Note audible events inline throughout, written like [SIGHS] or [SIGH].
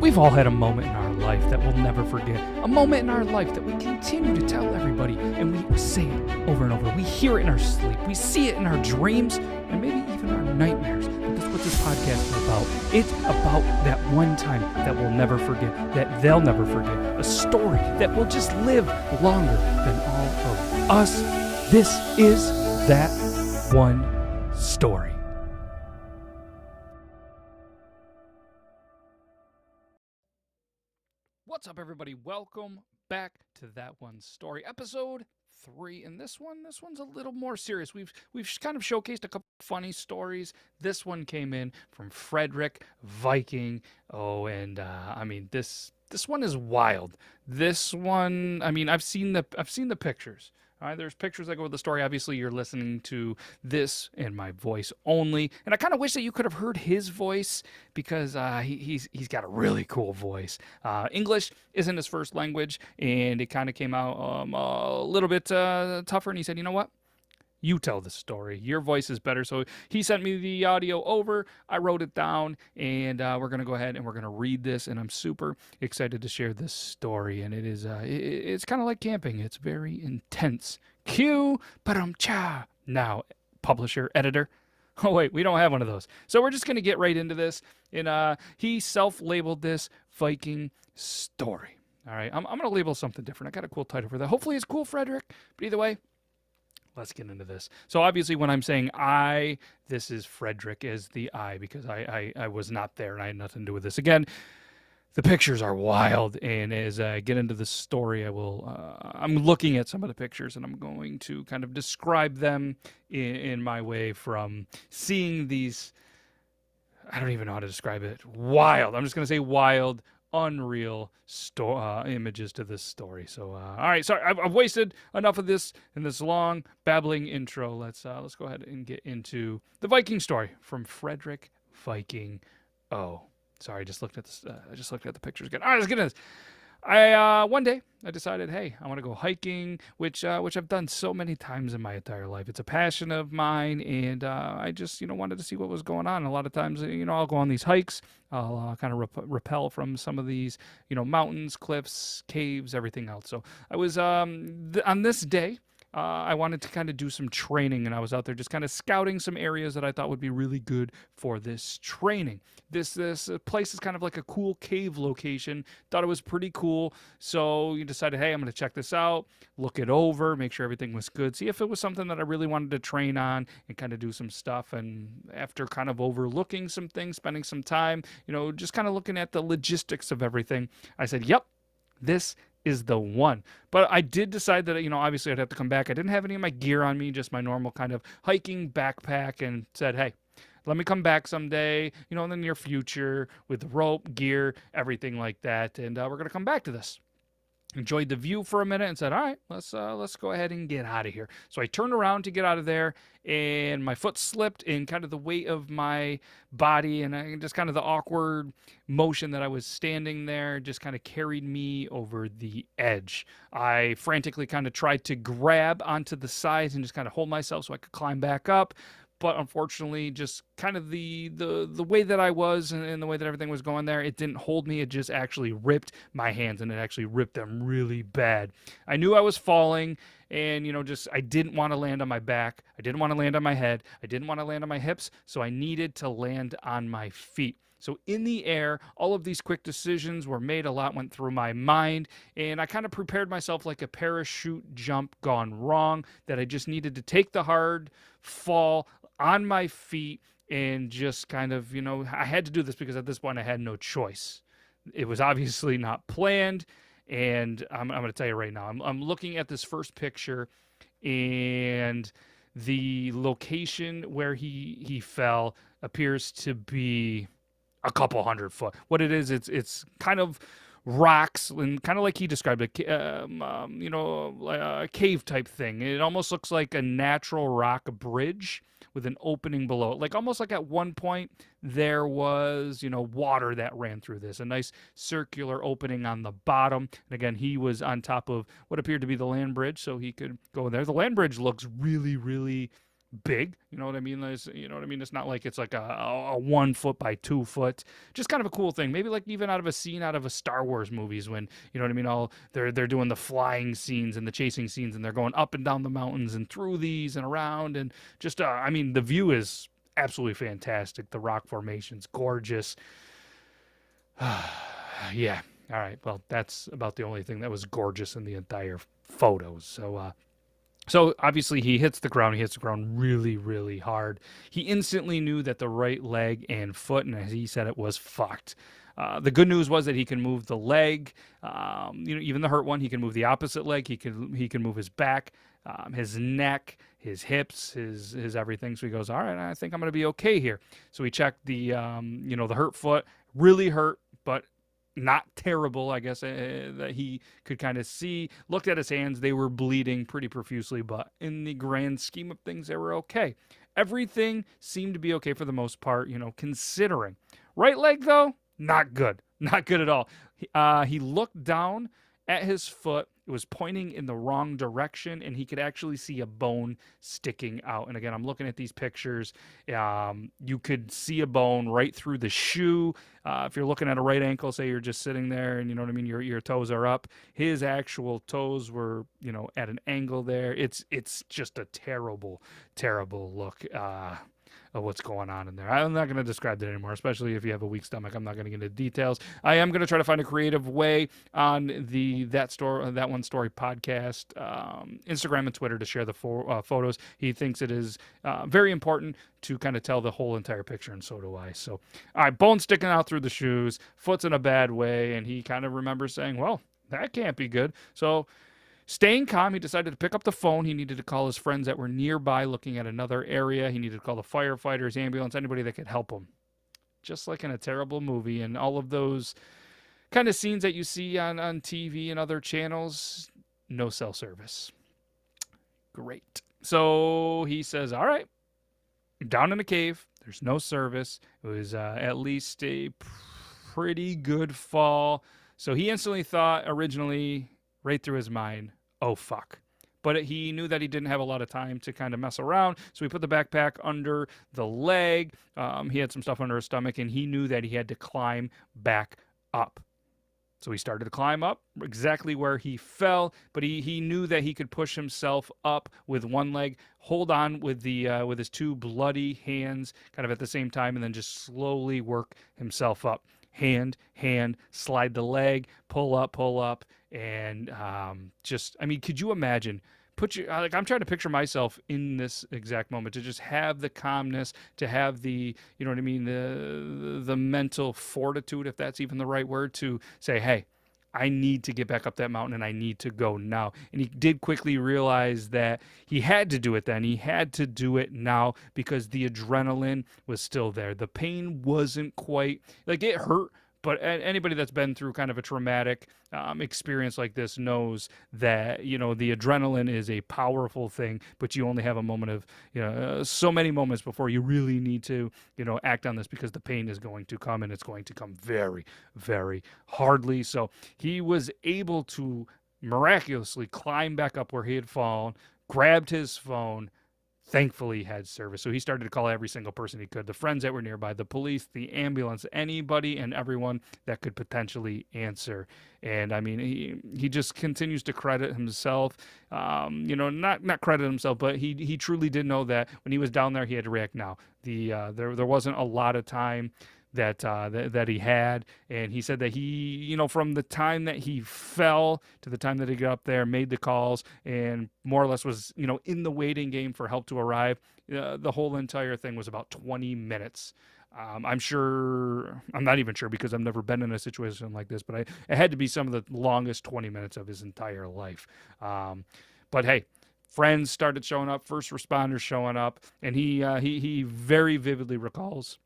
We've all had a moment in our life that we'll never forget. A moment in our life that we continue to tell everybody and we say it over and over. We hear it in our sleep. We see it in our dreams and maybe even our nightmares. But that's what this podcast is about. It's about that one time that we'll never forget, that they'll never forget. A story that will just live longer than all of us. This is that one story. What's up, everybody? Welcome back to that one story, episode three. And this one, this one's a little more serious. We've we've kind of showcased a couple funny stories. This one came in from Frederik Viking. Oh, and uh, I mean this this one is wild. This one, I mean, I've seen the I've seen the pictures. All right, there's pictures that go with the story. Obviously, you're listening to this in my voice only, and I kind of wish that you could have heard his voice because uh, he, he's he's got a really cool voice. Uh, English isn't his first language, and it kind of came out um, a little bit uh, tougher. And he said, "You know what? You tell the story. Your voice is better. So he sent me the audio over. I wrote it down, and uh, we're gonna go ahead and we're gonna read this. And I'm super excited to share this story. And it is, uh, it, it's kind of like camping. It's very intense. Cue, um cha. Now, publisher, editor. [LAUGHS] Oh wait, we don't have one of those. So we're just gonna get right into this. And uh, he self-labeled this Viking story. All right, I'm, I'm gonna label something different. I got a cool title for that. Hopefully it's cool, Frederik. But either way, let's get into this. So obviously, when I'm saying I, this is Frederik as the I because I, I I was not there and I had nothing to do with this. Again, the pictures are wild, and as I get into the story, I will. Uh, I'm looking at some of the pictures, and I'm going to kind of describe them in, in my way from seeing these. I don't even know how to describe it. Wild. I'm just going to say wild unreal sto- uh, images to this story. So, uh, all right, sorry, I've, I've, wasted enough of this in this long babbling intro. Let's uh, let's go ahead and get into the Viking story from Frederik Viking. Oh, sorry, I just looked at this. Uh, I just looked at the pictures again. All right, let's get into this. I uh, one day I decided, hey, I want to go hiking, which uh, which I've done so many times in my entire life. It's a passion of mine, and uh, I just you know wanted to see what was going on. A lot of times, you know, I'll go on these hikes. I'll uh, kind of rep- rappel from some of these, you know, mountains, cliffs, caves, everything else. So I was um, th- on this day uh, I wanted to kind of do some training, and I was out there just kind of scouting some areas that I thought would be really good for this training. This this uh, place is kind of like a cool cave location. Thought it was pretty cool, so you decided, hey, I'm going to check this out, look it over, make sure everything was good, see if it was something that I really wanted to train on, and kind of do some stuff. And after kind of overlooking some things, spending some time, you know, just kind of looking at the logistics of everything, I said, yep, this is the one. But I did decide that, you know, obviously I'd have to come back. I didn't have any of my gear on me, just my normal kind of hiking backpack, and said, hey, let me come back someday, you know, in the near future with rope, gear, everything like that. And uh, we're going to come back to this enjoyed the view for a minute and said, "All right, let's uh, let's go ahead and get out of here." So I turned around to get out of there, and my foot slipped in kind of the weight of my body, and I, just kind of the awkward motion that I was standing there just kind of carried me over the edge. I frantically kind of tried to grab onto the sides and just kind of hold myself so I could climb back up, but unfortunately just kind of the the the way that I was and, and, the way that everything was going there it didn't hold me. It just actually ripped my hands and it actually ripped them really bad. I knew I was falling and you know just I didn't want to land on my back. I didn't want to land on my head. I didn't want to land on my hips. So I needed to land on my feet. So in the air, all of these quick decisions were made. A lot went through my mind, and I kind of prepared myself like a parachute jump gone wrong. That I just needed to take the hard fall, on my feet and just kind of, you know, I had to do this because at this point I had no choice. It was obviously not planned. And I'm, I'm going to tell you right now, I'm, I'm looking at this first picture and the location where he, he fell appears to be a couple hundred foot. What it is, it's, it's kind of rocks and kind of like he described it, um, um, you know, a cave type thing. It almost looks like a natural rock bridge with an opening below it. Like almost like at one point there was, you know, water that ran through this, a nice circular opening on the bottom. And again, he was on top of what appeared to be the land bridge, so he could go in there. The land bridge looks really, really big. You know what I mean? There's, you know what I mean? It's not like it's like a, a one foot by two foot. Just kind of a cool thing. Maybe like even out of a scene out of a Star Wars movies when you know what I mean. All they're they're doing the flying scenes and the chasing scenes and they're going up and down the mountains and through these and around and just uh, I mean the view is absolutely fantastic. The rock formation's gorgeous. [SIGHS] yeah. All right. Well, that's about the only thing that was gorgeous in the entire photos. So uh, so obviously he hits the ground. He hits the ground really, really hard. He instantly knew that the right leg and foot, and as he said, it was fucked. Uh, the good news was that he can move the leg, um, you know, even the hurt one. He can move the opposite leg. He can he can move his back, um, his neck, his hips, his his everything. So he goes, all right, I think I'm going to be okay here. So he checked the um, you know the hurt foot, really hurt, but not terrible, I guess, uh, that he could kind of see. Looked at his hands, they were bleeding pretty profusely, but in the grand scheme of things, they were okay. Everything seemed to be okay for the most part, you know, considering. Right leg, though, not good. Not good at all. Uh, he looked down at his foot it was pointing in the wrong direction and he could actually see a bone sticking out. And again i'm looking at these pictures. Um, you could see a bone right through the shoe. Uh, if you're looking at a right ankle say you're just sitting there and you know what i mean your, your toes are up his actual toes were you know at an angle there. It's it's just a terrible terrible look. Uh, of what's going on in there. I'm not going to describe that anymore, especially if you have a weak stomach. I'm not going to get into details. I am going to try to find a creative way on the that store that one story podcast, um, Instagram and Twitter to share the fo- uh, photos. He thinks it is uh, very important to kind of tell the whole entire picture, and so do I. So, all right, bone sticking out through the shoes, foot's in a bad way, and he kind of remembers saying, "Well, that can't be good." So Staying calm, he decided to pick up the phone. He needed to call his friends that were nearby looking at another area. He needed to call the firefighters, ambulance, anybody that could help him. Just like in a terrible movie. And all of those kind of scenes that you see on, on TV and other channels, no cell service. Great. So he says, All right, down in a cave. There's no service. It was uh, at least a pretty good fall. So he instantly thought originally, right through his mind, oh fuck. But he knew that he didn't have a lot of time to kind of mess around. So he put the backpack under the leg. Um, he had some stuff under his stomach, and he knew that he had to climb back up. So he started to climb up exactly where he fell, but he, he knew that he could push himself up with one leg, hold on with the uh, with his two bloody hands, kind of at the same time, and then just slowly work himself up. Hand, hand, slide the leg, pull up, pull up, and um, just I mean, could you imagine? Put you like I'm trying to picture myself in this exact moment to just have the calmness, to have the you know what I mean, the the mental fortitude, if that's even the right word, to say, hey, I need to get back up that mountain and I need to go now. And he did quickly realize that he had to do it then. He had to do it now because the adrenaline was still there. The pain wasn't quite like it hurt but anybody that's been through kind of a traumatic um, experience like this knows that you know the adrenaline is a powerful thing, but you only have a moment of you know uh, so many moments before you really need to you know act on this because the pain is going to come and it's going to come very very hardly. So he was able to miraculously climb back up where he had fallen, grabbed his phone thankfully had service. So he started to call every single person he could the friends that were nearby, the police, the ambulance, anybody and everyone that could potentially answer. And I mean, he, he just continues to credit himself. Um, you know, not not credit himself, but he he truly did know that when he was down there, he had to react now. The uh, there there wasn't a lot of time that, uh, that that he had, and he said that he, you know, from the time that he fell to the time that he got up there, made the calls, and more or less was, you know, in the waiting game for help to arrive. Uh, the whole entire thing was about 20 minutes. Um, I'm sure, I'm not even sure because I've never been in a situation like this, but I, it had to be some of the longest 20 minutes of his entire life. Um, but hey, friends started showing up, first responders showing up, and he uh, he he very vividly recalls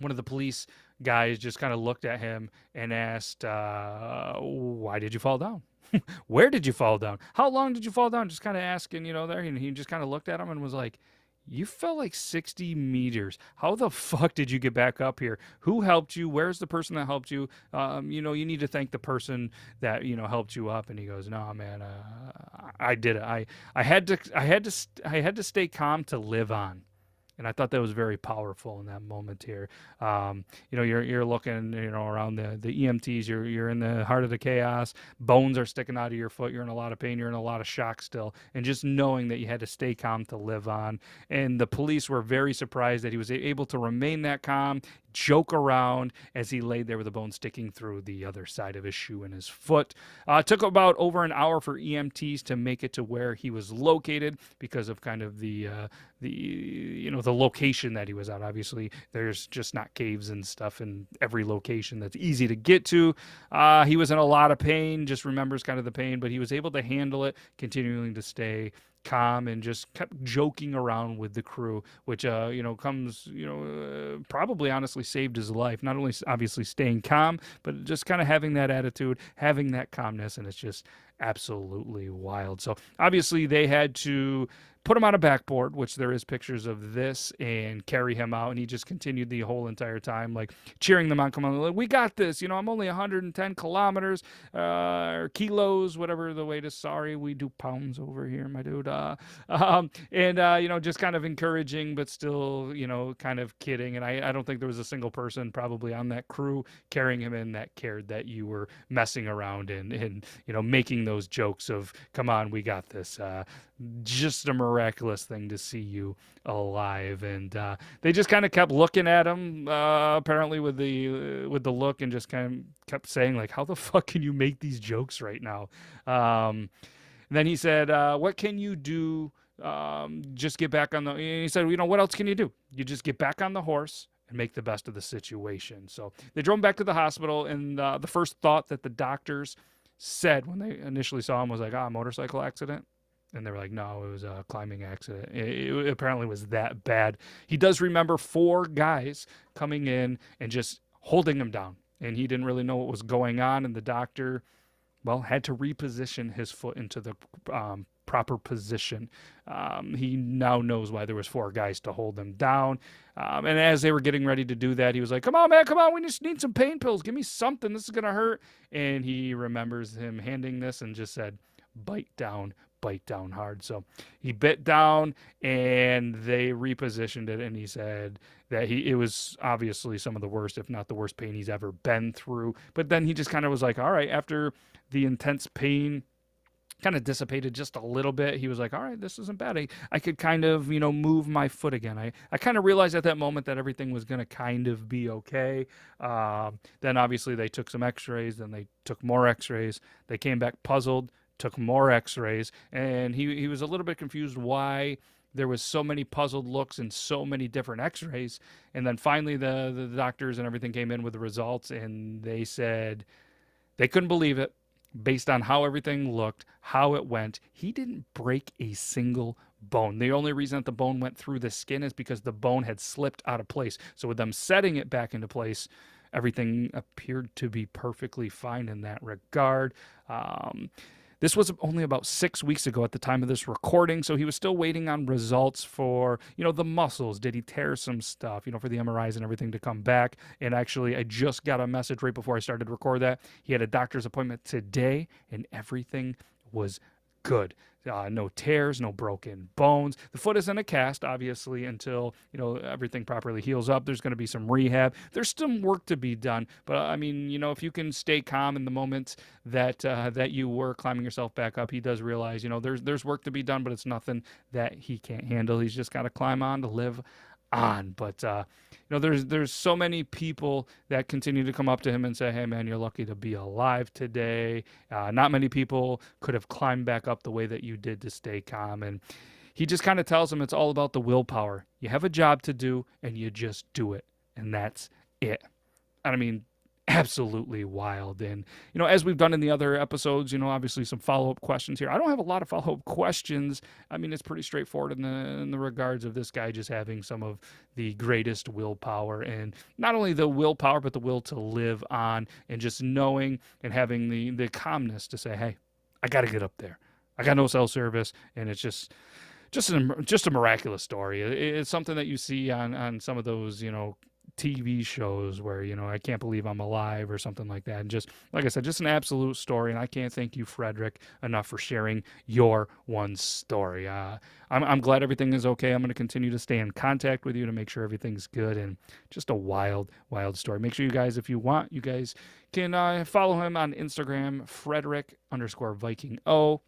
one of the police guys just kind of looked at him and asked, uh, "Why did you fall down? [LAUGHS] Where did you fall down? How long did you fall down?" Just kind of asking, you know, there, and he just kind of looked at him and was like, you fell like 60 meters. How the fuck did you get back up here? Who helped you? Where's the person that helped you? Um, you know, you need to thank the person that you know helped you up." And he goes, "No, man, uh, I did it. I I had to I had to I had to stay calm to live on." And I thought that was very powerful in that moment here. Um, you know, you're you're looking, you know, around the the EMTs. You're you're in the heart of the chaos. Bones are sticking out of your foot. You're in a lot of pain. You're in a lot of shock still, and just knowing that you had to stay calm to live on. And the police were very surprised that he was able to remain that calm joke around as he laid there with a bone sticking through the other side of his shoe and his foot. Uh, took about over an hour for EMTs to make it to where he was located because of kind of the uh, the you know the location that he was at. Obviously, there's just not caves and stuff in every location that's easy to get to. Uh, he was in a lot of pain. Just remembers kind of the pain, but he was able to handle it, continuing to stay calm and just kept joking around with the crew, which uh, you know comes you know uh, probably honestly saved his life. Not only obviously staying calm, but just kind of having that attitude, having that calmness, and it's just absolutely wild. So obviously they had to put him on a backboard, which there is pictures of this, and carry him out. And he just continued the whole entire time, like cheering them on. Come on, we got this. You know, I'm only 110 kilometers uh, or kilos, whatever the weight is. Sorry, we do pounds over here, my dude. Uh, [LAUGHS] um, and uh, you know, just kind of encouraging, but still, you know, kind of kidding. And I, I don't think there was a single person probably on that crew carrying him in that cared that you were messing around and and you know making those jokes of, come on, we got this. Uh, just a miraculous thing to see you alive. And uh, they just kind of kept looking at him uh, apparently with the uh, with the look and just kind of kept saying like how the [LAUGHS] fuck can you make these jokes right now? Um, then he said uh, what can you do um, just get back on the he said you know what else can you do? You just get back on the horse and make the best of the situation. So they drove him back to the hospital and uh, the first thought that the doctors said when they initially saw him was like ah motorcycle accident and they were like, no, it was a climbing accident. It, it, apparently was that bad. He does remember four guys coming in and just holding him down, and he didn't really know what was going on. And the doctor, well, had to reposition his foot into the um, proper position. Um, he now knows why there was four guys to hold him down. Um, and as they were getting ready to do that, he was like, "Come on, man, come on, we just need some pain pills. Give me something. This is gonna hurt." And he remembers him handing this and just said, "Bite down, bite down hard. So he bit down and they repositioned it and he said that he it was obviously some of the worst, if not the worst pain he's ever been through. But then he just kind of was like, all right, after the intense pain kind of dissipated just a little bit. He was like, all right, this isn't bad. I, I could kind of, you know, move my foot again. I, I kind of realized at that moment that everything was going to kind of be okay. Uh, then obviously they took some x-rays, then they took more x-rays. They came back puzzled took more x-rays and he, he was a little bit confused why there was so many puzzled looks and so many different x-rays. And then finally the, the doctors and everything came in with the results and they said they couldn't believe it based on how everything looked how it went. He didn't break a single bone. The only reason that the bone went through the skin is because the bone had slipped out of place. So with them setting it back into place everything appeared to be perfectly fine in that regard. Um, this was only about six weeks ago at the time of this recording, so he was still waiting on results for, you know, the muscles. Did he tear some stuff, you know, for the MRIs and everything to come back? And actually, I just got a message right before I started to record that. He had a doctor's appointment today, and everything was good. Uh, no tears, no broken bones. The foot is in a cast, obviously, until you know everything properly heals up. There's going to be some rehab. There's some work to be done, but I mean, you know, if you can stay calm in the moments that uh, that you were climbing yourself back up, he does realize, you know, there's there's work to be done, but it's nothing that he can't handle. He's just got to climb on to live on. But uh, you know, there's there's so many people that continue to come up to him and say, "Hey, man, you're lucky to be alive today." Uh, not many people could have climbed back up the way that you did to stay calm, and he just kind of tells him it's all about the willpower. You have a job to do, and you just do it, and that's it. I mean, absolutely wild. And, you know, as we've done in the other episodes, you know, obviously some follow up questions here. I don't have a lot of follow up questions. I mean, it's pretty straightforward in the, in the regards of this guy just having some of the greatest willpower and not only the willpower, but the will to live on and just knowing and having the, the calmness to say, hey, I got to get up there. I got no cell service. And it's just, just a just a miraculous story. It's something that you see on on some of those you know TV shows where you know I can't believe I'm alive or something like that. And just like I said, just an absolute story. And I can't thank you, Frederik, enough for sharing your one story. Uh, I'm I'm glad everything is okay. I'm going to continue to stay in contact with you to make sure everything's good. And just a wild, wild story. Make sure you guys, if you want, you guys can uh, follow him on Instagram, Frederik underscore Viking O.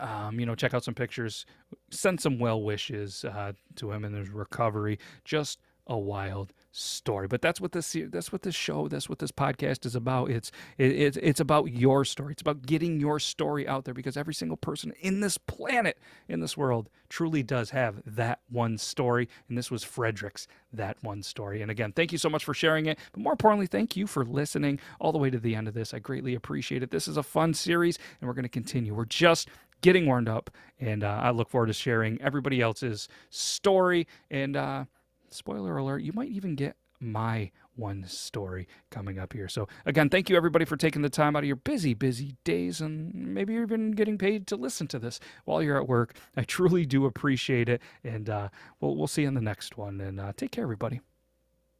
Um, you know, check out some pictures, send some well wishes uh, to him in his recovery. Just a wild story. But that's what this that's what this show, that's what this podcast is about. It's it, it's it's about your story. It's about getting your story out there because every single person in this planet, in this world, truly does have that one story. And this was Frederik's that one story. And again, thank you so much for sharing it. But more importantly, thank you for listening all the way to the end of this. I greatly appreciate it. This is a fun series, and we're going to continue. We're just getting warmed up, and uh, I look forward to sharing everybody else's story and. Uh, spoiler alert, you might even get my one story coming up here. So, again, thank you everybody for taking the time out of your busy, busy days and maybe you're even getting paid to listen to this while you're at work. I truly do appreciate it. And uh, we'll, we'll see you in the next one. And uh, take care, everybody.